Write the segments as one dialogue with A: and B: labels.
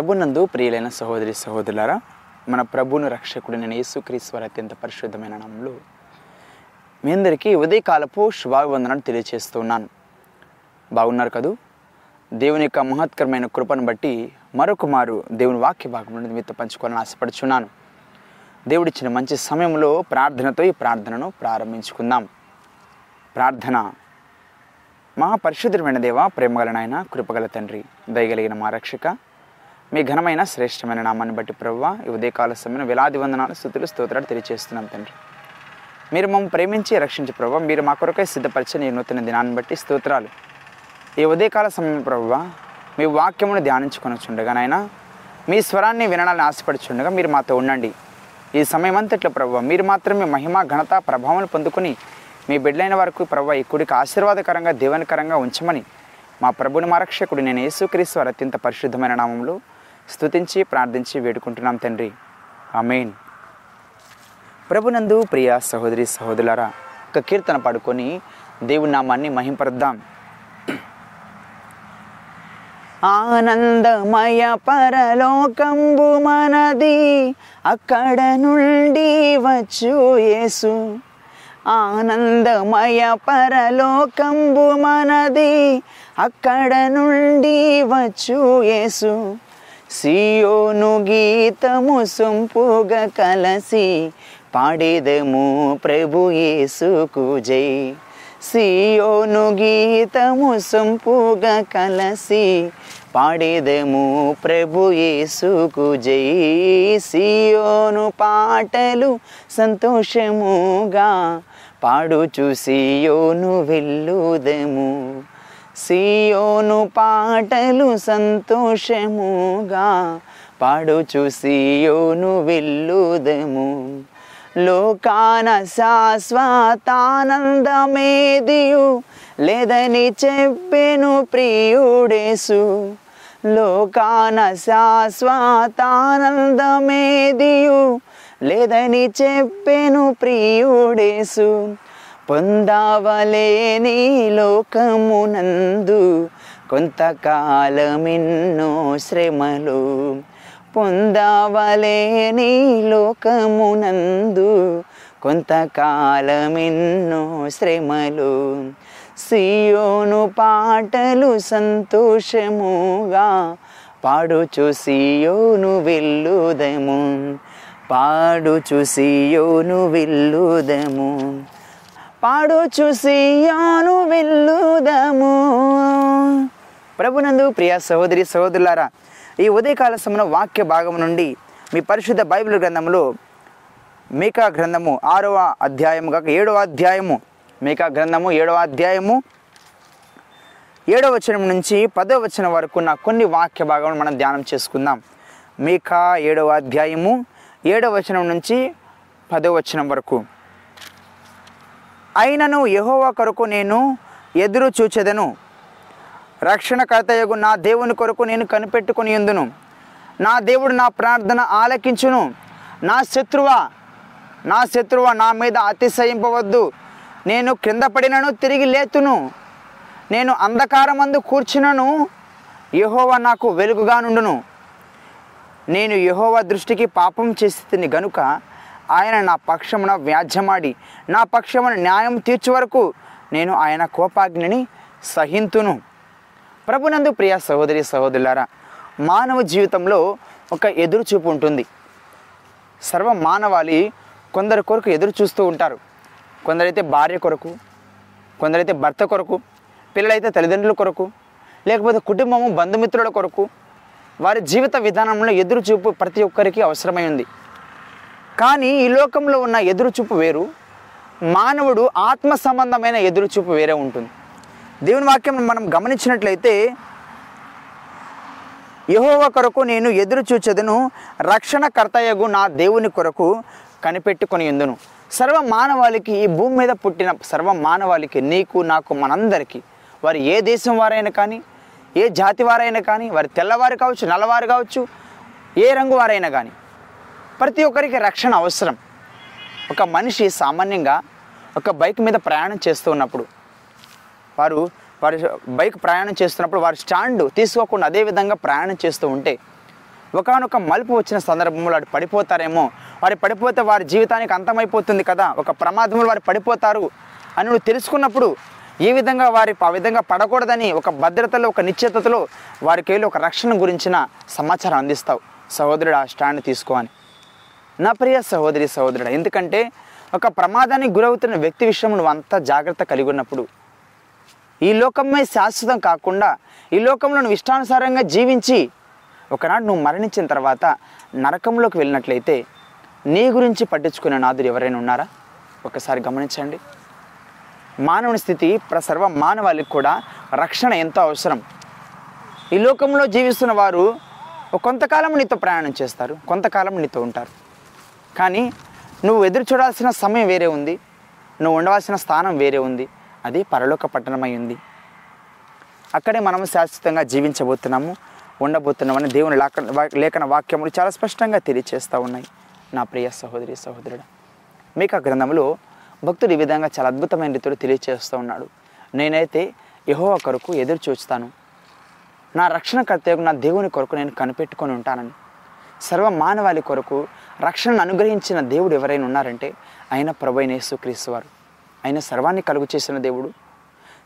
A: ప్రభునందు ప్రియులైన సహోదరి సహోదరులారా మన ప్రభును రక్షకుడైన యేసుక్రీశ్వర అత్యంత పరిశుద్ధమైన నామంలో మీ అందరికీ ఉదయకాలపు శుభాభివందనాలు తెలియజేస్తున్నాను బాగున్నారు కదూ? దేవుని యొక్క మహత్కరమైన కృపను బట్టి మరొక మారు దేవుని వాక్య భాగం నుండి మీతో పంచుకోవాలని ఆశపడుచున్నాను. దేవుడిచ్చిన మంచి సమయంలో ప్రార్థనతో ఈ ప్రార్థనను ప్రారంభించుకుందాం. ప్రార్థన. మా పరిశుద్ధమైన దేవ ప్రేమగల నాయన కృపగల తండ్రి దయగలిగిన మా రక్షక మీ ఘనమైన శ్రేష్టమైన నామాన్ని బట్టి ప్రవ్వ ఈ ఉదయకాల సమయంలో వేలాది వందనాలు స్థుతులు స్తోత్రాలు తెలియజేస్తున్నాం తండ్రి. మీరు మమ్మల్ని ప్రేమించి రక్షించే ప్రభావ మీరు మా కొరకై సిద్ధపరిచిన ఈ నూతన దినాన్ని బట్టి స్తోత్రాలు. ఈ ఉదయకాల సమయం ప్రభావ మీ వాక్యమును ధ్యానించుకొని చుండగా నాయన మీ స్వరాన్ని వినడాలని ఆశపడుచుండగా మీరు మాతో ఉండండి. ఈ సమయం అంతట్లో ప్రభావ మీరు మాత్రమే మహిమ ఘనత ప్రభావం పొందుకొని మీ బిడ్డలైన వరకు ప్రభావ ఈ కుడికి ఆశీర్వాదకరంగా దీవెనకరంగా ఉంచమని మా ప్రభుని మా రక్షకుడు నేను యేసుక్రీస్తు వారి అత్యంత పరిశుద్ధమైన నామంలో స్థుతించి ప్రార్థించి వేడుకుంటున్నాం తండ్రి. ఆమెన్. ప్రభునందు ప్రియ సహోదరి సహోదరులారా ఒక కీర్తన పాడుకొని దేవుని నామాన్ని మహింపరుద్దాం. ఆనందమయ పరలోకంబు మనది అక్కడ నుండి వచ్చు యేసు. ఆనందమయ పరలోకంబు మనది అక్కడ నుండి వచ్చు యేసు. సియోను గీతము సొంపుగా కలసి పాడేదము ప్రభు యేసుకు జై. సియోను గీతము సొంపుగా కలసి పాడేదము ప్రభు యేసుకు జై. సియోను పాటలు సంతోషముగా పాడుచు సియోను వెళ్ళుదము సియోను పాటలు సంతోషముగా పాడుచు సియోను విల్లుదము. లోకాన శాశ్వతానందమేదియు లేదని చెప్పెను ప్రియుడేసు. లోకాన శాశ్వతానందమేదియు లేదని చెప్పెను ప్రియుడేసు. పొందవలేని లోకమునందు కొంతకాలమిన్నో శ్రమలు. పొందవలేని లోకమునందు కొంతకాలమిన్నో శ్రమలు. సియోను పాటలు సంతోషముగా పాడుచు సియోను వెళ్ళుదము పాడుచు సియోను వెళ్ళుదము పాడుచు సియోను వెళ్ళుదము ప్రభునందు ప్రియ సహోదరి సహోదరులారా ఈ ఉదయకాల సమయంలో వాక్య భాగం నుండి మీ పరిశుద్ధ బైబిల్ గ్రంథంలో మేకా గ్రంథము ఆరవ అధ్యాయము కాక ఏడవ అధ్యాయము మేకా గ్రంథము ఏడవ అధ్యాయము ఏడవ వచనం నుంచి పదవ వచనం వరకు ఉన్న కొన్ని వాక్య భాగం మనం ధ్యానం చేసుకుందాం. మేకా ఏడవ అధ్యాయము ఏడవ వచనం నుంచి పదవ వచనం వరకు. అయినను యహోవా కొరకు నేను ఎదురు చూచెదను. రక్షణకర్తయగు నా దేవుని కొరకు నేను కనిపెట్టుకుని ఎందును నా దేవుడు నా ప్రార్థన ఆలకించును. నా శత్రువ నా శత్రువ నా మీద అతిశయింపవద్దు. నేను క్రింద పడినను తిరిగి లేతును. నేను అంధకారమందు కూర్చునను. యహోవ నాకు వెలుగుగా నుండును నేను యహోవా దృష్టికి పాపం చేసి గనుక ఆయన నా పక్షమున వ్యాజ్యమాడి నా పక్షమున న్యాయం తీర్చే వరకు నేను ఆయన కోపాగ్నిని సహింతును. ప్రభునందు ప్రియ సహోదరి సహోదరులారా మానవ జీవితంలో ఒక ఎదురు చూపు ఉంటుంది. సర్వ మానవాళి కొందరి కొరకు ఎదురు చూస్తూ ఉంటారు. కొందరైతే భార్య కొరకు కొందరైతే భర్త కొరకు పిల్లలైతే తల్లిదండ్రుల కొరకు లేకపోతే కుటుంబము బంధుమిత్రుల కొరకు వారి జీవిత విధానంలో ఎదురు చూపు ప్రతి ఒక్కరికి అవసరమై ఉంది. కానీ ఈ లోకంలో ఉన్న ఎదురు చూపు వేరు. మానవుడు ఆత్మ సంబంధమైన ఎదురు చూపు వేరే ఉంటుంది. దేవుని వాక్యం మనం గమనించినట్లయితే యహోవ కొరకు నేను ఎదురు చూచెదను రక్షణకర్తయగు నా దేవుని కొరకు కనిపెట్టుకొని ఎందును. సర్వ మానవాళికి ఈ భూమి మీద పుట్టిన సర్వ మానవాళికి నీకు నాకు మనందరికీ వారు ఏ దేశం వారైనా కానీ ఏ జాతి వారైనా కానీ వారి తెల్లవారు కావచ్చు నల్లవారు కావచ్చు ఏ రంగు వారైనా కానీ ప్రతి ఒక్కరికి రక్షణ అవసరం. ఒక మనిషి సామాన్యంగా ఒక బైక్ మీద ప్రయాణం చేస్తూ ఉన్నప్పుడు వారు వారి బైక్ ప్రయాణం చేస్తున్నప్పుడు వారి స్టాండ్ తీసుకోకుండా అదే విధంగా ప్రయాణం చేస్తూ ఉంటే ఒకనొక మలుపు వచ్చిన సందర్భంలో వాడు పడిపోతారేమో వారు పడిపోతే వారి జీవితానికి అంతమైపోతుంది కదా ఒక ప్రమాదంలో వారు పడిపోతారు అని నువ్వు తెలుసుకున్నప్పుడు ఏ విధంగా వారి ఆ విధంగా పడకూడదని ఒక భద్రతలో ఒక నిశ్చితలో వారికి వెళ్ళి ఒక రక్షణ గురించిన సమాచారం అందిస్తావు. సహోదరుడు ఆ స్టాండ్ తీసుకో అని. నా ప్రియ సహోదరి సహోదరుడు ఎందుకంటే ఒక ప్రమాదానికి గురవుతున్న వ్యక్తి విషయంలో నువ్వు అంత జాగ్రత్త కలిగి ఉన్నప్పుడు ఈ లోకమే శాశ్వతం కాకుండా ఈ లోకంలో నువ్వు ఇష్టానుసారంగా జీవించి ఒకనాడు నువ్వు మరణించిన తర్వాత నరకంలోకి వెళ్ళినట్లయితే నీ గురించి పట్టించుకునే నాదురు ఎవరైనా ఉన్నారా? ఒకసారి గమనించండి. మానవుని స్థితి సర్వ మానవాళికి కూడా రక్షణ ఎంతో అవసరం. ఈ లోకంలో జీవిస్తున్న వారు కొంతకాలం నీతో ప్రయాణం చేస్తారు కొంతకాలం నీతో ఉంటారు. కానీ నువ్వు ఎదురు చూడాల్సిన సమయం వేరే ఉంది. నువ్వు ఉండవలసిన స్థానం వేరే ఉంది. అది పరలోక పట్టణమై ఉంది. అక్కడే మనము శాశ్వతంగా జీవించబోతున్నాము ఉండబోతున్నామని దేవుని లేఖ లేఖన వాక్యములు చాలా స్పష్టంగా తెలియచేస్తూ ఉన్నాయి. నా ప్రియ సహోదరి సహోదరుడు మీకు ఆ గ్రంథంలో భక్తుడు ఈ విధంగా చాలా అద్భుతమైన రీతిలో తెలియచేస్తూ ఉన్నాడు. నేనైతే యహో కొరకు ఎదురు చూస్తాను. నా రక్షణకర్తయ్యకు నా దేవుని కొరకు నేను కనిపెట్టుకొని ఉంటానని. సర్వ మానవాళి కొరకు రక్షణను అనుగ్రహించిన దేవుడు ఎవరైనా ఉన్నారంటే ఆయన ప్రభైన యేసుక్రీస్తు వారు. ఆయన సర్వాన్ని కలుగు చేసిన దేవుడు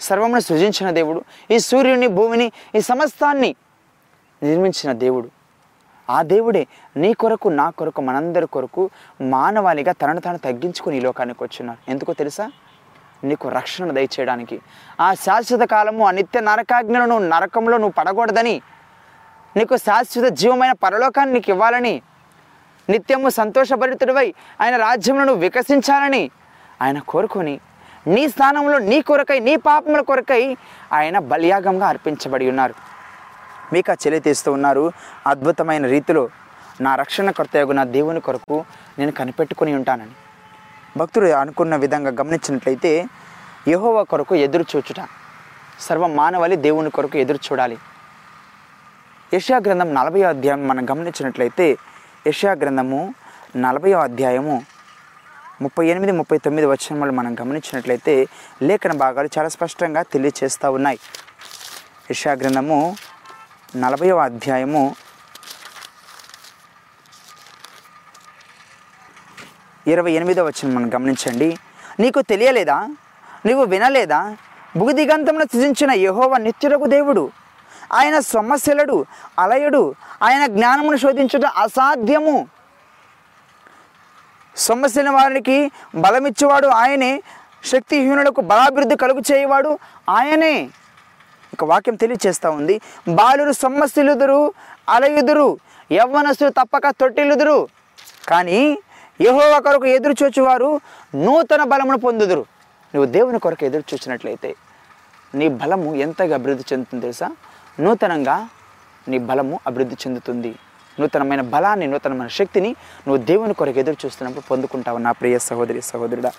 A: సర్వమును సృజించిన దేవుడు ఈ సూర్యుని భూమిని ఈ సమస్తాన్ని నిర్మించిన దేవుడు. ఆ దేవుడే నీ కొరకు నా కొరకు మనందరి కొరకు మానవాళిగా తనను తాను తగ్గించుకుని ఈ లోకానికి వచ్చినారు ఎందుకో తెలుసా? నీకు రక్షణ దయచేయడానికి. ఆ శాశ్వత కాలము ఆ నిత్య నరకంలో నువ్వు పడకూడదని నీకు శాశ్వత జీవమైన పరలోకాన్ని నీకు ఇవ్వాలని నిత్యము సంతోషభరితుడివై ఆయన రాజ్యములను వికసించాలని ఆయన కోరుకొని నీ స్థానంలో నీ కొరకై నీ పాపముల కొరకై ఆయన బలియాగంగా అర్పించబడి ఉన్నారు. మీకు ఆ చెలి తీస్తూ ఉన్నారు అద్భుతమైన రీతిలో నా రక్షణకర్తయగు నా దేవుని కొరకు నేను కనిపెట్టుకొని ఉంటానని. భక్తుడు అనుకున్న విధంగా గమనించినట్లయితే యహోవ కొరకు ఎదురు చూచుట సర్వ మానవాళి దేవుని కొరకు ఎదురు చూడాలి. యశా గ్రంథం నలభై అధ్యాయం మనం గమనించినట్లయితే యషా గ్రంథము నలభై అధ్యాయము ముప్పై ఎనిమిది ముప్పై తొమ్మిది వచనములు మనం గమనించినట్లయితే లేఖన భాగాలు చాలా స్పష్టంగా తెలియచేస్తూ ఉన్నాయి. యషా గ్రంథము నలభైవ అధ్యాయము ఇరవై ఎనిమిదో వచ్చిన మనం గమనించండి. నీకు తెలియలేదా? నీవు వినలేదా? భూదిగంతమును సృజించిన యహోవ నిత్యులకు దేవుడు. ఆయన సొమ్మశిలడు అలయుడు ఆయన జ్ఞానమును శోధించుట అసాధ్యము. సొమ్మశిలిన వారికి బలమిచ్చేవాడు ఆయనే శక్తిహీనులకు బలాభివృద్ధి కలుగు చేయవాడు ఆయనే. ఇక వాక్యం తెలియచేస్తూ ఉంది. బాలురు సొమ్మశిలుదురు అలయుదురు యవ్వనసులు తప్పక తొట్టిలుదురు. కానీ యెహోవా ఒకరకు ఎదురు చూచువారు నూతన బలమును పొందుదురు. నువ్వు దేవుని కొరకు ఎదురు చూసినట్లయితే నీ బలము ఎంతగా అభివృద్ధి చెందుతుంది తెలుసా? నూతనంగా నీ బలము అభివృద్ధి చెందుతుంది. నూతనమైన బలాన్ని నూతనమైన శక్తిని నువ్వు దేవుని కొరకు ఎదురు చూస్తున్నప్పుడు పొందుకుంటావు నా ప్రియ సహోదరి సహోదరుడా.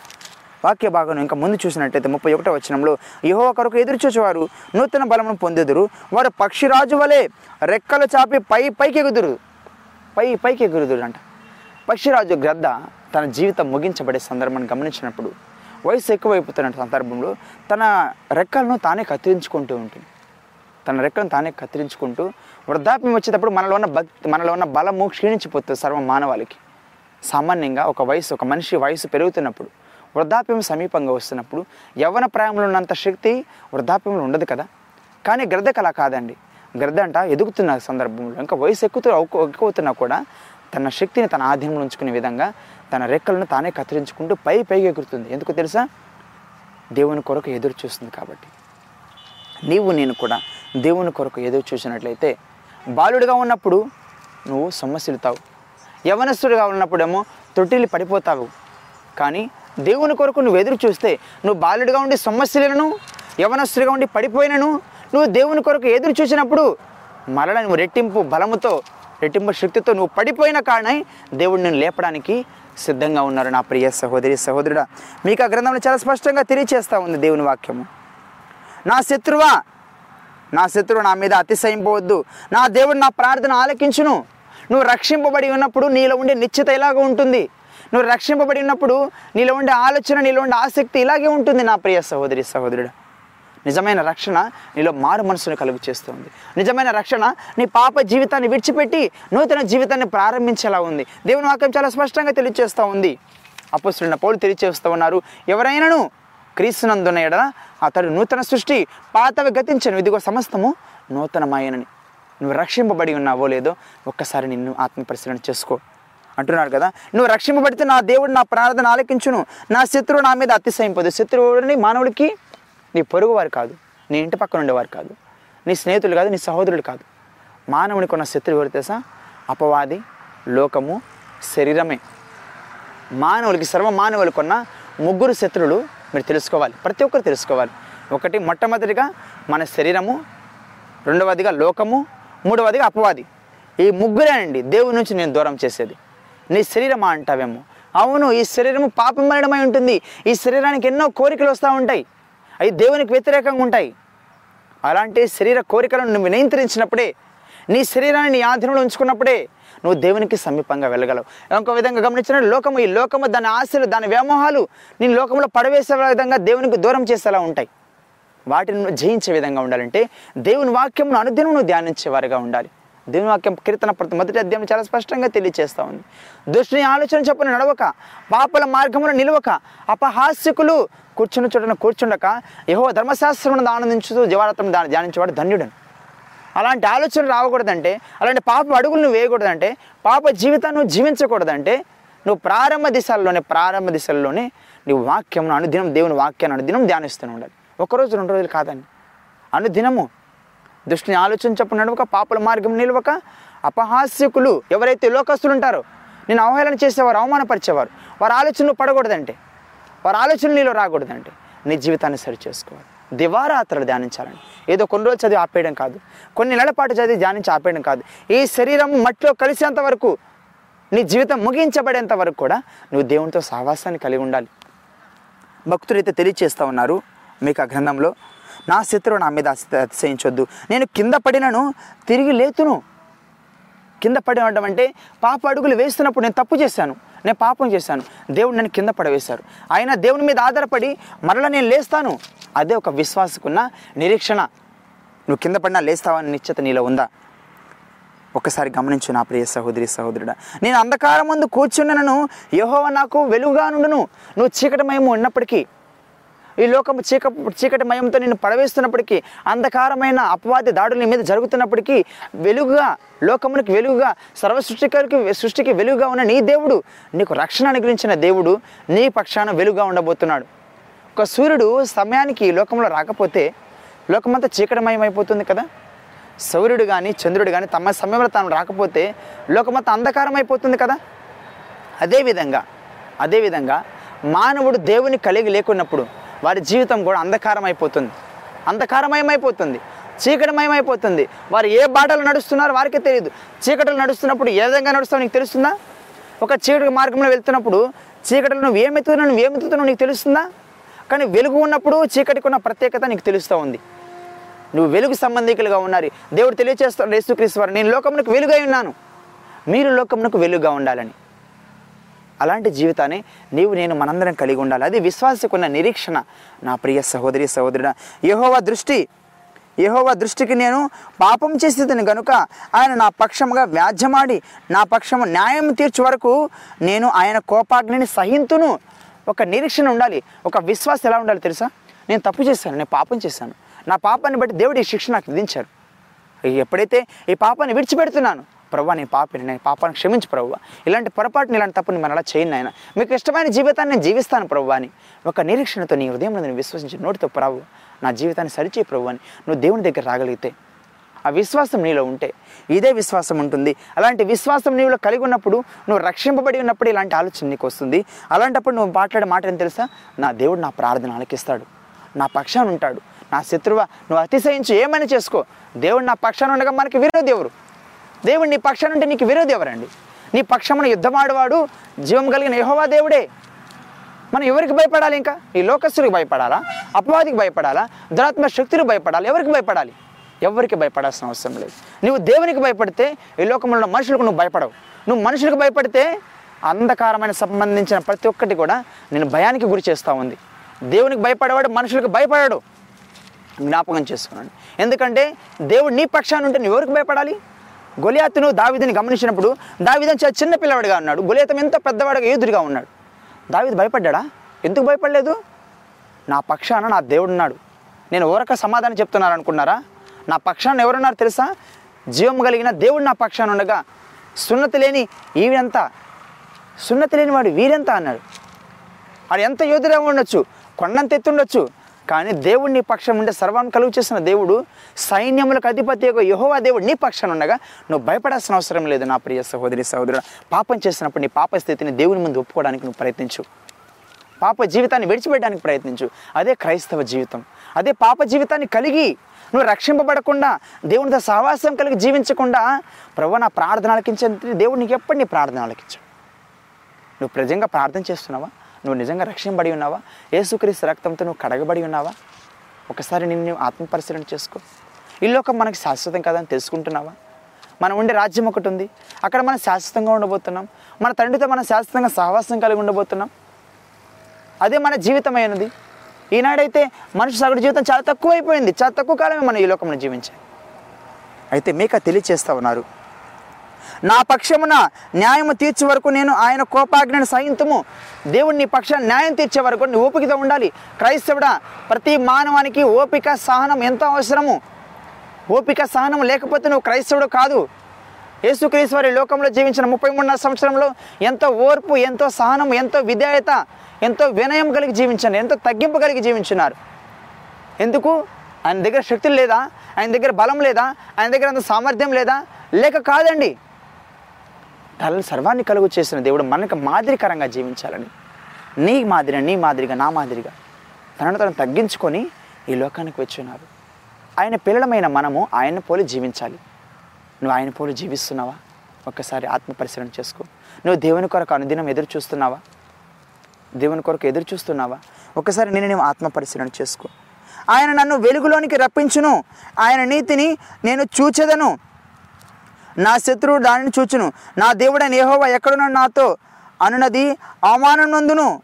A: వాక్య భాగం ఇంకా ముందు చూసినట్టయితే ముప్పై ఒకటో వచనంలో యహో కొరకు ఎదురు చూసేవారు నూతన బలమును పొందుదురు. వారు పక్షిరాజు వలె రెక్కలు చాపి పై పైకి ఎగుదురు. పై పైకి ఎగురుదురు అంట పక్షిరాజు గ్రద్ద తన జీవితం ముగించబడే సందర్భాన్ని గమనించినప్పుడు వయసు ఎక్కువైపోతున్న సందర్భంలో తన రెక్కలను తానే కత్తిరించుకుంటూ ఉంటుంది. తన రెక్కలను తానే కత్తిరించుకుంటూ వృద్ధాప్యం వచ్చేటప్పుడు మనలో ఉన్న భక్తి మనలో ఉన్న బలము క్షీణించిపోతుంది సర్వ మానవాళికి. సామాన్యంగా ఒక వయసు ఒక మనిషి వయసు పెరుగుతున్నప్పుడు వృద్ధాప్యం సమీపంగా వస్తున్నప్పుడు యవ్వన ప్రాయంలో ఉన్నంత శక్తి వృద్ధాప్యంలో ఉండదు కదా? కానీ గ్రద్దకు అలా కాదండి. గ్రద్ద అంట ఎదుగుతున్న సందర్భంలో ఇంకా వయసు ఎక్కుతూ ఎక్కువవుతున్నా కూడా తన శక్తిని తన ఆధీనంలో ఉంచుకునే విధంగా తన రెక్కలను తానే కత్తిరించుకుంటూ పై పైకి ఎగురుతుంది. ఎందుకు తెలుసా? దేవుని కొరకు ఎదురు చూస్తుంది కాబట్టి. నీవు నేను కూడా దేవుని కొరకు ఎదురు చూసినట్లయితే బాలుడిగా ఉన్నప్పుడు నువ్వు సొమ్మసిలుతావు యవనస్తుడిగా ఉన్నప్పుడేమో తొట్టిల్లి పడిపోతావు. కానీ దేవుని కొరకు నువ్వు ఎదురు చూస్తే నువ్వు బాలుడిగా ఉండి సమస్యలను యవనస్తుడిగా ఉండి పడిపోయినను నువ్వు దేవుని కొరకు ఎదురు చూసినప్పుడు మరల నువ్వు రెట్టింపు బలముతో రెట్టింపు శక్తితో నువ్వు పడిపోయిన కారణమై దేవుడు నేను లేపడానికి సిద్ధంగా ఉన్నారు నా ప్రియ సహోదరి సహోదరుడా. మీకు ఆ గ్రంథంలో చాలా స్పష్టంగా తెలియచేస్తూ ఉంది దేవుని వాక్యము. నా శత్రువా నా శత్రువు నా మీద అతిశయింపవద్దు. నా దేవుడు నా ప్రార్థన ఆలకించును. నువ్వు రక్షింపబడి ఉన్నప్పుడు నీలో ఉండే నిశ్చిత ఇలాగ ఉంటుంది. నువ్వు రక్షింపబడి ఉన్నప్పుడు నీలో ఉండే ఆలోచన నీలో ఉండే ఆసక్తి ఇలాగే ఉంటుంది నా ప్రియ సహోదరి సహోదరుడు. నిజమైన రక్షణ నీలో మారు మనసును కలుగు చేస్తుంది. నిజమైన రక్షణ నీ పాప జీవితాన్ని విడిచిపెట్టి నూతన జీవితాన్ని ప్రారంభించేలా ఉంది. దేవుని వాక్యం చాలా స్పష్టంగా తెలియజేస్తూ ఉంది. అపస్తున్న పౌలు తెలియజేస్తూ ఉన్నారు. ఎవరైనాను క్రీస్తునందున ఎడల అతడు నూతన సృష్టి పాతవి గతించను. ఇదిగో సమస్తము నూతనమాయనని నువ్వు రక్షింపబడి ఉన్నావో లేదో ఒక్కసారి నిన్ను ఆత్మ పరిశీలన చేసుకో. అంటున్నాడు కదా? నువ్వు రక్షింపబడితే నా దేవుడు నా ప్రార్థన ఆలకించును. నా శత్రువు నా మీద అతిశయింపదు. శత్రువుని మానవుడికి నీ పొరుగువారు కాదు. నీ ఇంటి పక్కన ఉండేవారు కాదు. నీ స్నేహితులు కాదు నీ సహోదరుడు కాదు. మానవునికి ఉన్న శత్రువు ఎవరు తెలుసా? అపవాది లోకము శరీరమే. మానవులకి సర్వ మానవులకున్న ముగ్గురు శత్రువులు మీరు తెలుసుకోవాలి. ప్రతి ఒక్కరు తెలుసుకోవాలి. ఒకటి మొట్టమొదటిగా మన శరీరము రెండవదిగా లోకము మూడవదిగా అపవాది. ఈ ముగ్గురేనండి దేవుడి నుంచి నేను దూరం చేసేది. నీ శరీరమా అంటావేమో. అవును ఈ శరీరము పాపమరణమై ఉంటుంది. ఈ శరీరానికి ఎన్నో కోరికలు వస్తూ ఉంటాయి. అవి దేవునికి వ్యతిరేకంగా ఉంటాయి. అలాంటి శరీర కోరికలను నువ్వు నియంత్రించినప్పుడే నీ శరీరాన్ని నీ ఆధీనంలో ఉంచుకున్నప్పుడే నువ్వు దేవునికి సమీపంగా వెళ్ళగలవు. ఇంకో విధంగా గమనించిన లోకము ఈ లోకము దాని ఆశలు దాని వ్యామోహాలు నేను లోకంలో పడవేసే విధంగా దేవునికి దూరం చేసేలా ఉంటాయి. వాటిని నువ్వు జయించే విధంగా ఉండాలంటే దేవుని వాక్యమును అనుదినం నువ్వు ధ్యానించే వారిగా ఉండాలి. దేవుని వాక్యం కీర్తన ప్రతి మొదటి అధ్యాయం చాలా స్పష్టంగా తెలియజేస్తూ ఉంది. దుష్టుని ఆలోచన చెప్పిన నడవక పాపల మార్గమును నిలవక అపహాస్యకులు కూర్చుని చోటన కూర్చుండక యహో ధర్మశాస్త్రమును ఆనందించుతూ జీవారత్వం ధ్యానించేవాడు ధన్యుడను. అలాంటి ఆలోచన రావకూడదంటే అలాంటి పాప అడుగులు నువ్వు వేయకూడదంటే పాప జీవితాన్ని నువ్వు జీవించకూడదంటే నువ్వు ప్రారంభ దిశల్లోనే ప్రారంభ దిశల్లోనే నువ్వు వాక్యం అనుదినం దేవుని వాక్యాన్ని అనుదినం ధ్యానిస్తూనే ఉండాలి. ఒకరోజు రెండు రోజులు కాదండి. అనుదినము. దృష్టిని ఆలోచించప్పుడు నడవక పాపల మార్గం నిలవక అపహాస్యకులు ఎవరైతే లోకస్తులు ఉంటారో నేను అవహేళన చేసేవారు అవమానపరిచేవారు వారి ఆలోచనలు పడకూడదంటే వారి ఆలోచనలు నీలో రాకూడదంటే నీ జీవితాన్ని సరిచేసుకోవాలి. దివారాత్రులు ధ్యానించాలండి. ఏదో కొన్ని రోజులు చదివి ఆపేయడం కాదు. కొన్ని నెలల పాటు చదివి ధ్యానించి ఆపేయడం కాదు. ఈ శరీరం మట్టిలో కలిసేంత వరకు నీ జీవితం ముగించబడేంత వరకు కూడా నువ్వు దేవునితో సహవాసాన్ని కలిగి ఉండాలి. భక్తులైతే తెలియచేస్తూ ఉన్నారు మీకు ఆ గ్రంథంలో నా శత్రువు నా మీద అతిశయించొద్దు. నేను కింద పడినను తిరిగి లేతును. కింద పడి ఉండడం అంటే పాప అడుగులు వేస్తున్నప్పుడు నేను తప్పు చేశాను. నేను పాపం చేశాను. దేవుడు నన్ను కింద పడవేశారు. ఆయన దేవుని మీద ఆధారపడి మరలా నేను లేస్తాను. అదే ఒక విశ్వాసకున్న నిరీక్షణ. నువ్వు కింద పడినా లేస్తావని నిశ్చిత నీలో ఉందా? ఒకసారి గమనించు నా ప్రియ సహోదరి సహోదరుడా. నేను అంధకారం ముందు కూర్చున్నను యహోవ నాకు వెలుగుగా నుండును నువ్వు చీకటమేమో ఉన్నప్పటికీ ఈ లోకము చీక చీకటి మయంతో నేను పడవేస్తున్నప్పటికీ అంధకారమైన అపవాది దాడులు నీ మీద జరుగుతున్నప్పటికీ వెలుగుగా లోకమునికి వెలుగుగా సర్వ సృష్టికరికి సృష్టికి వెలుగుగా ఉన్న నీ దేవుడు నీకు రక్షణ అనుగ్రహించిన దేవుడు నీ పక్షాన వెలుగుగా ఉండబోతున్నాడు. ఒక సూర్యుడు సమయానికి లోకంలో రాకపోతే లోకమంతా చీకటమయమైపోతుంది అయిపోతుంది కదా? సూర్యుడు కానీ చంద్రుడు కానీ తమ సమయంలో తాను రాకపోతే లోకమంతా అంధకారం అయిపోతుంది కదా అదేవిధంగా అదేవిధంగా మానవుడు దేవుని కలిగి లేకున్నప్పుడు వారి జీవితం కూడా అంధకారమైపోతుంది. అంధకారమయమైపోతుంది. చీకటిమయమైపోతుంది. వారు ఏ బాటలు నడుస్తున్నారో వారికే తెలియదు చీకటిలో నడుస్తున్నప్పుడు ఏ విధంగా నడుస్తావు నీకు తెలుస్తుందా? ఒక చీకటి మార్గంలో వెళ్తున్నప్పుడు చీకటిలో నువ్వు ఏమెత్తుతున్నావు నువ్వు ఏమెత్తుతున్నావు నీకు తెలుస్తుందా? కానీ వెలుగు ఉన్నప్పుడు చీకటికి ఉన్న ప్రత్యేకత నీకు తెలుస్తూ ఉంది. నువ్వు వెలుగు సంబంధికులుగా ఉన్నారు. దేవుడు తెలియచేస్తాడు యేసుక్రీస్తు వారు నేను లోకమునకు వెలుగై ఉన్నాను. మీరు లోకమునకు వెలుగుగా ఉండాలని. అలాంటి జీవితాన్ని నీవు నేను మనందరం కలిగి ఉండాలి. అది విశ్వాసకున్న నిరీక్షణ. నా ప్రియ సహోదరి సహోదరుడ యహోవ దృష్టి. యహోవ దృష్టికి నేను పాపం చేసేదని గనుక ఆయన నా పక్షముగా వ్యాజ్యమాడి నా పక్షము న్యాయం తీర్చు వరకు నేను ఆయన కోపాగ్నిని సహింతును. ఒక నిరీక్షణ ఉండాలి. ఒక విశ్వాసం ఎలా ఉండాలి తెలుసా? నేను తప్పు చేశాను నేను పాపం చేశాను. నా పాపాన్ని బట్టి దేవుడు ఈ శిక్ష నాకు విధించారు. ఎప్పుడైతే ఈ పాపాన్ని విడిచిపెడుతున్నాను ప్రభు నేను పాపిని నేను పాపాన్ని క్షమించు ప్రభు ఇలాంటి పొరపాటుని ఇలాంటి తప్పుని మనం అలా చేయను ఆయన మీకు ఇష్టమైన జీవితాన్ని నేను జీవిస్తాను ప్రభు అని. ఒక నిరీక్షణతో నీ హృదయంలో నేను విశ్వసించి నోటితో ప్రభు నా జీవితాన్ని సరిచేయి ప్రభు అని. నువ్వు దేవుని దగ్గర రాగలిగితే ఆ విశ్వాసం నీలో ఉంటే ఇదే విశ్వాసం ఉంటుంది. అలాంటి విశ్వాసం నీలో కలిగి ఉన్నప్పుడు నువ్వు రక్షింపబడి ఉన్నప్పుడు ఇలాంటి ఆలోచన నీకు వస్తుంది. అలాంటప్పుడు నువ్వు మాట్లాడే మాట ఏం తెలుసా? నా దేవుడు నా ప్రార్థన ఆలకిస్తాడు. నా పక్షాన ఉంటాడు. నా శత్రువ నువ్వు అతిశయించి ఏమైనా చేసుకో? దేవుడు నా పక్షాన ఉండగా మనకి విరోధి ఎవరు? దేవుడు నీ పక్షాన నీకు విరోధి ఎవరండి? నీ పక్షమున యుద్ధమాడువాడు జీవం కలిగిన యహోవా దేవుడే. మనం ఎవరికి భయపడాలి ఇంకా? ఈ లోకస్తులకు భయపడాలా? అపవాదికి భయపడాలా? దురాత్మ శక్తులకు భయపడాలి? ఎవరికి భయపడాలి? ఎవరికి భయపడాల్సిన అవసరం లేదు. నువ్వు దేవునికి భయపడితే ఈ లోకంలో మనుషులకు నువ్వు భయపడవు. నువ్వు మనుషులకు భయపడితే అంధకారమైన సంబంధించిన ప్రతి ఒక్కటి కూడా నేను భయానికి గురి చేస్తూ ఉంది. దేవునికి భయపడేవాడు మనుషులకు భయపడాడు. జ్ఞాపకం చేసుకున్నాను ఎందుకంటే దేవుడు నీ పక్షాన్ని ఉంటే నువ్వు ఎవరికి భయపడాలి? గొలియాతును దావిదని గమనించినప్పుడు దావిదని చాలా చిన్న పిల్లవాడిగా ఉన్నాడు. గొలియాతం ఎంత పెద్దవాడిగా యూదుడిగా ఉన్నాడు. దావిది భయపడ్డా ఎందుకు భయపడలేదు? నా పక్షాన నా దేవుడు ఉన్నాడు నేను ఊరక సమాధానం చెప్తున్నారు అనుకున్నారా నా పక్షాన ఎవరున్నారు తెలుసా? జీవం కలిగిన దేవుడు నా పక్షాన ఉండగా సున్నతి లేని ఈవెంత సున్నతి లేని వాడు వీరెంత అన్నాడు. వాడు ఎంత యోధుగా ఉండొచ్చు కొండంత ఎత్తుండొచ్చు కానీ దేవుడు నీ పక్షం ఉంటే సర్వాన్ని కలుగు చేసిన దేవుడు సైన్యములకు అధిపతి యొక్క యహోవా దేవుడు నీ పక్షాన ఉండగా నువ్వు భయపడాల్సిన అవసరం లేదు నా ప్రియ సహోదరి సహోదరుడు. పాపం చేసినప్పుడు నీ పాప స్థితిని దేవుని ముందు ఒప్పుకోవడానికి నువ్వు ప్రయత్నించు. పాప జీవితాన్ని విడిచిపెట్టడానికి ప్రయత్నించు. అదే క్రైస్తవ జీవితం. అదే పాప జీవితాన్ని కలిగి నువ్వు రక్షింపబడకుండా దేవునితో సహవాసం కలిగి జీవించకుండా ప్రభు నా ప్రార్థన ఆలకించే దేవుడు నీకు ఎప్పుడు నీ ప్రార్థన నువ్వు ప్రజంగా ప్రార్థన చేస్తున్నావా? నువ్వు నిజంగా రక్షింపబడి ఉన్నావా? ఏసుక్రీస్తు రక్తంతో నువ్వు కడగబడి ఉన్నావా? ఒకసారి నిన్ను నువ్వు ఆత్మ చేసుకో. ఈ లోకం మనకి శాశ్వతం కాదని తెలుసుకుంటున్నావా? మనం ఉండే రాజ్యం ఒకటి ఉంది. అక్కడ మనం శాశ్వతంగా ఉండబోతున్నాం. మన తండ్రితో మనం శాశ్వతంగా సహవాసం కలిగి ఉండబోతున్నాం. అదే మన జీవితమైనది ఈనాడైతే మనిషి సగటు జీవితం చాలా తక్కువ అయిపోయింది చాలా తక్కువ కాలమే మనం ఈ లోకంలో జీవించాం. అయితే మీకు తెలియచేస్తా ఉన్నారు. నా పక్షమున న్యాయము తీర్చే వరకు నేను ఆయన కోపాగ్నిని సహింతుము. దేవుడు నీ న్యాయం తీర్చే వరకు నీ ఓపికతో ఉండాలి. క్రైస్తవుడా ప్రతి మానవానికి ఓపిక సహనం ఎంతో అవసరము? ఓపిక సహనం లేకపోతే నువ్వు క్రైస్తవుడు కాదు. యేసుక్రీస్తు వారి లోకంలో జీవించిన ముప్పై మూడున్నర సంవత్సరంలో ఎంతో ఓర్పు ఎంతో సహనం ఎంతో విధేయత ఎంతో వినయం కలిగి జీవించారు ఎంతో తగ్గింపు కలిగి జీవించున్నారు ఎందుకు? ఆయన దగ్గర శక్తులు లేదా? ఆయన దగ్గర బలం లేదా? ఆయన దగ్గర అంత సామర్థ్యం లేదా? లేక కాదండి. కల సర్వాన్ని కలుగు చేసిన దేవుడు మనకు మాదిరికరంగా జీవించాలని. నీ మాదిరి నీ మాదిరిగా నా మాదిరిగా తనను తను తగ్గించుకొని ఈ లోకానికి వచ్చి ఉన్నారు ఆయన పిల్లలమైన మనము ఆయన పోలి జీవించాలి. నువ్వు ఆయన పోలి జీవిస్తున్నావా? ఒక్కసారి ఆత్మ పరిశీలన చేసుకో. నువ్వు దేవుని కొరకు అనుదినం ఎదురు చూస్తున్నావా? దేవుని కొరకు ఎదురు చూస్తున్నావా? ఒకసారి నేను నేను ఆత్మ పరిశీలన చేసుకో. ఆయన నన్ను వెలుగులోనికి రప్పించును. ఆయన నీతిని నేను చూచెదను. నా శత్రువు దానిని చూచును. నా దేవుడైన ఏహోవా ఎక్కడున్న నాతో అనునది అవమానం నందును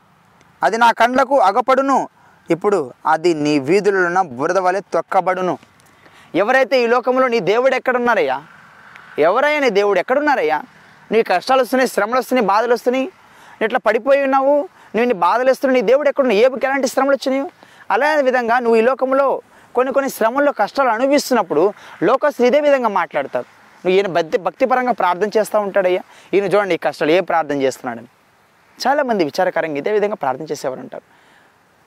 A: అది నా కండ్లకు అగపడును. ఇప్పుడు అది నీ వీధులలో ఉన్న బురద వలె తొక్కబడును. ఎవరైతే ఈ లోకంలో నీ దేవుడు ఎక్కడున్నారయ్యా? ఎవరయ్యా నీ దేవుడు ఎక్కడున్నారయ్యా? నీ కష్టాలు వస్తున్నాయి శ్రమలు వస్తున్నాయి బాధలు వస్తున్నాయి. ఇట్లా పడిపోయి ఉన్నావు. నువ్వు నీ బాధలు వస్తున్నాయి. నీ దేవుడు ఎక్కడున్నా ఏపుకి ఎలాంటి శ్రమలు వచ్చినాయి? అలాగే విధంగా నువ్వు ఈ లోకంలో కొన్ని కొన్ని శ్రమల్లో కష్టాలు అనుభవిస్తున్నప్పుడు లోకస్తులు ఇదే విధంగా మాట్లాడతారు. నువ్వు ఈయన భక్తి భక్తిపరంగా ప్రార్థన చేస్తూ ఉంటాడయ్యా. ఈయన చూడండి ఈ కష్టాలు ఏ ప్రార్థన చేస్తున్నాడని. చాలామంది విచారకరంగా ఇదే విధంగా ప్రార్థన చేసేవారు ఉంటారు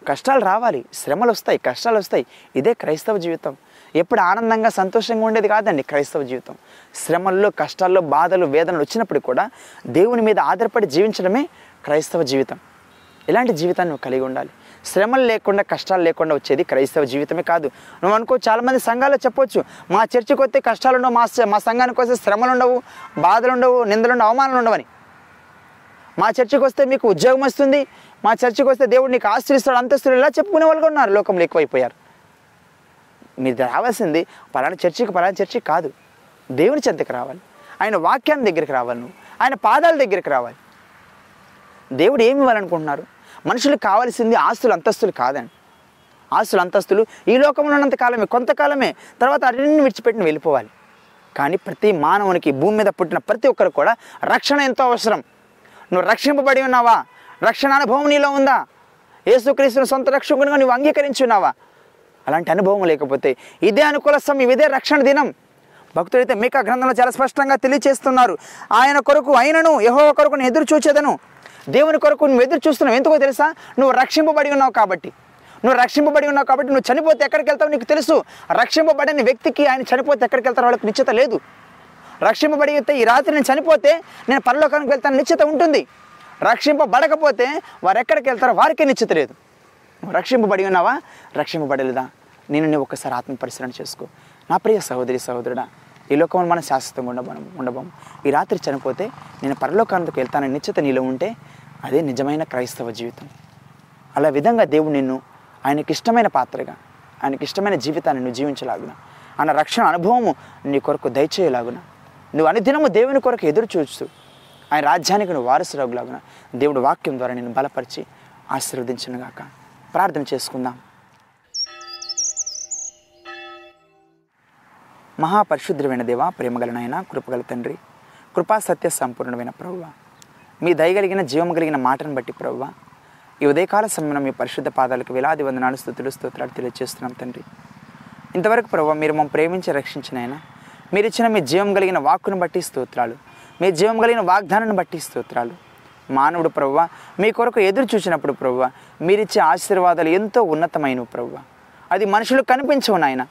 A: కష్టాలు రావాలి శ్రమలు వస్తాయి కష్టాలు వస్తాయి. ఇదే క్రైస్తవ జీవితం. ఎప్పుడు ఆనందంగా సంతోషంగా ఉండేది కాదండి క్రైస్తవ జీవితం. శ్రమల్లో కష్టాల్లో బాధలు వేదనలు వచ్చినప్పుడు కూడా దేవుని మీద ఆధారపడి జీవించడమే క్రైస్తవ జీవితం. ఇలాంటి జీవితాన్ని నువ్వు కలిగి ఉండాలి. శ్రమలు లేకుండా కష్టాలు లేకుండా వచ్చేది క్రైస్తవ జీవితమే కాదు. నువ్వు అనుకో చాలామంది సంఘాలు చెప్పొచ్చు మా చర్చికి వస్తే కష్టాలు ఉండవు మా మా సంఘానికి వస్తే శ్రమలు ఉండవు బాధలు ఉండవు నిందలు ఉండవు అవమానాలు ఉండవని. మా చర్చికి వస్తే మీకు ఉద్యోగం వస్తుంది మా చర్చికి వస్తే దేవుడు నీకు ఆశ్రయిస్తాడు అంతస్తులు ఇలా చెప్పుకునే వాళ్ళు ఉన్నారు లోకంలో ఎక్కువైపోయారు. మీరు రావాల్సింది పలానా చర్చికి పలానా చర్చికి కాదు. దేవుని చెంతకు రావాలి. ఆయన వాక్యాన్ని దగ్గరికి రావాలి నువ్వు. ఆయన పాదాల దగ్గరికి రావాలి. దేవుడు ఏమి ఇవ్వాలనుకుంటున్నారు? మనుషులకు కావాల్సింది ఆస్తులు అంతస్తులు కాదండి. ఆస్తులు అంతస్తులు ఈ లోకంలో ఉన్నంత కాలమే కొంతకాలమే. తర్వాత అన్ని విడిచిపెట్టిన వెళ్ళిపోవాలి. కానీ ప్రతి మానవునికి భూమి మీద పుట్టిన ప్రతి ఒక్కరు కూడా రక్షణ ఎంతో అవసరం. నువ్వు రక్షింపబడి ఉన్నావా? రక్షణ అనుభవం నీలో ఉందా? యేసుక్రీస్తుని సొంత రక్షకునిగా నువ్వు అంగీకరించి ఉన్నావా? అలాంటి అనుభవం లేకపోతే ఇదే అనుకూల సమయం ఇదే రక్షణ దినం. భక్తుడైతే మీకా గ్రంథంలో చాలా స్పష్టంగా తెలియచేస్తున్నారు. ఆయన కొరకు అయినను యహో కొరకు ఎదురు చూచేదను దేవుని కొరకు నువ్వు ఎదురు చూస్తున్నావు. ఎందుకో తెలుసా? నువ్వు రక్షింపబడి ఉన్నావు కాబట్టి. నువ్వు రక్షింపబడి ఉన్నావు కాబట్టి నువ్వు చనిపోతే ఎక్కడికి వెళ్తావు నీకు తెలుసు. రక్షింపబడిన వ్యక్తికి ఆయన చనిపోతే ఎక్కడికి వెళ్తారో వాళ్ళకి నిశ్చిత లేదు. రక్షింపబడి ఈ రాత్రి నేను చనిపోతే నేను పరలోకానికి వెళ్తాను నిశ్చిత ఉంటుంది. రక్షింపబడకపోతే వారు ఎక్కడికి వెళ్తారో వారికే నిశ్చిత లేదు. నువ్వు రక్షింపబడి ఉన్నావా? రక్షింపబడలేదా? నేను నువ్వు ఒకసారి ఆత్మ పరిశీలన చేసుకో. నా ప్రియ సహోదరి సహోదరుడా ఈ లోకంలో మనం శాశ్వతంగా ఉండబోం ఉండబోం ఈ రాత్రి చనిపోతే నేను పరలోకానికి వెళ్తానని నిశ్చిత నీలో ఉంటే అదే నిజమైన క్రైస్తవ జీవితం. అలా విధంగా దేవుడు నిన్ను ఆయనకి ఇష్టమైన పాత్రగా ఆయనకి ఇష్టమైన జీవితాన్ని నువ్వు జీవించలాగున ఆయన రక్షణ అనుభవము నీ కొరకు దయచేయలాగున నువ్వు అనుదినము దేవుని కొరకు ఎదురు చూస్తూ ఆయన రాజ్యానికి నువ్వు వారసురాగులాగున దేవుడు వాక్యం ద్వారా నేను బలపరిచి ఆశీర్వదించినగాక. ప్రార్థన చేసుకుందాం. మహాపరిశుద్ధమైన దేవ ప్రేమగలనైనా కృపగల తండ్రి కృపా సత్య సంపూర్ణమైన ప్రభువ. మీ దయగలిగిన జీవం కలిగిన మాటను బట్టి ప్రభువ. ఈ ఉదయకాల సమయంలో మీ పరిశుద్ధ పాదాలకు వేలాది వందనాలు స్థుతులు స్తోత్రాలు తెలియజేస్తున్నాం తండ్రి. ఇంతవరకు ప్రభు మీరు మమ్మల్ని ప్రేమించి రక్షించినైనా మీరు ఇచ్చిన మీ జీవం కలిగిన వాక్కును బట్టి స్తోత్రాలు మీ జీవం కలిగిన వాగ్దానాన్ని బట్టి స్తోత్రాలు. మానవుడు ప్రవ్వ మీ కొరకు ఎదురు చూసినప్పుడు ప్రవ్వ మీరిచ్చే ఆశీర్వాదాలు ఎంతో ఉన్నతమైనవి ప్రవ్వ అది మనుషులు కనిపించవు నాయన.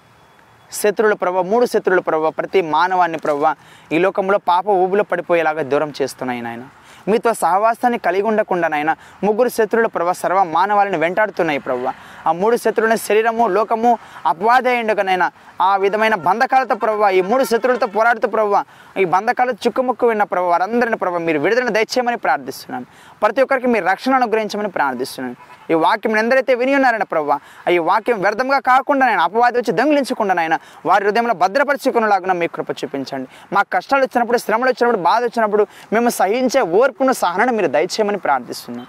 A: శత్రువుల ప్రభావ మూడు శత్రువుల ప్రభావ ప్రతి మానవాన్ని ప్రభావ ఈ లోకంలో పాప ఊబులో పడిపోయేలాగా దూరం చేస్తున్నాయి నాయన. మీతో సహవాసాన్ని కలిగి ఉండకుండా ముగ్గురు శత్రువుల ప్రభావ సర్వ మానవాళిని వెంటాడుతున్నాయి ప్రభావ ఆ మూడు శత్రువుల శరీరము లోకము అపవాదయుండకనైనా ఆ విధమైన బంధకాలతో ప్రభు ఈ మూడు శత్రువులతో పోరాడుతూ ప్రభు ఈ బంధకాలు చుక్కుముక్కు విన్న ప్రభు వారందరిని ప్రభావ మీరు విడుదల దయచేయమని ప్రార్థిస్తున్నాను. ప్రతి ఒక్కరికి మీరు రక్షణ అనుగ్రహించమని ప్రార్థిస్తున్నాను. ఈ వాక్యం ఎందరైతే విని ఉన్నారన్న ప్రభావ ఈ వాక్యం వ్యర్థంగా కాకుండా నేను అపవాది వచ్చి దొంగిలించకుండా నాయన వారి హృదయంలో భద్రపరచుకునేలాగా మీ కృప చూపించండి. మాకు కష్టాలు వచ్చినప్పుడు శ్రమలు వచ్చినప్పుడు బాధ వచ్చినప్పుడు మేము సహించే ఓర్పును సహనను మీరు దయచేయమని ప్రార్థిస్తున్నాం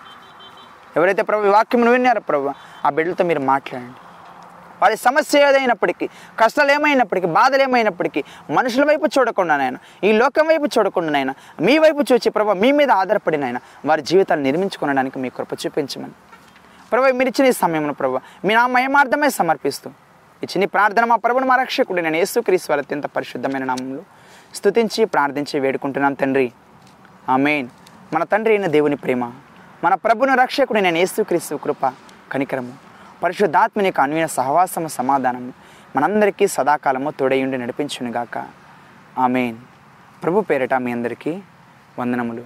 A: ఎవరైతే ప్రభు వాక్యమును వాక్యం విన్నారో ప్రభు ఆ బిడ్డలతో మీరు మాట్లాడండి. వారి సమస్య ఏదైనప్పటికీ కష్టాలు ఏమైనప్పటికీ బాధలు ఏమైనప్పటికీ మనుషుల వైపు చూడకుండా నాయన ఈ లోకం వైపు చూడకుండా నాయన మీ వైపు చూచి ప్రభు మీ మీద ఆధారపడినైనా వారి జీవితాలు నిర్మించుకోవడానికి మీ కృప చూపించమని. ప్రభు మీరు ఇచ్చిన ఈ సమయంలో ప్రభు మీ నా మయమార్థమే సమర్పిస్తూ ఇచ్చిన ప్రార్థన మా ప్రభుని మా రక్షకుడు నేను యేసుక్రీస్తు వారి అత్యంత పరిశుద్ధమైన నామంలో స్తుతించి ప్రార్థించి వేడుకుంటున్నాను తండ్రి. ఆమెన్. మన తండ్రి అయిన దేవుని ప్రేమ మన ప్రభుని రక్షకుడు నేను యేసుక్రీస్తు కృప కనికరము పరిశుద్ధాత్మని యొక్క అన్వీన సహవాసము సమాధానము మనందరికీ సదాకాలము తోడయుండి నడిపించునుగాక ఆమెన్. ప్రభు పేరిట మీ అందరికీ వందనములు.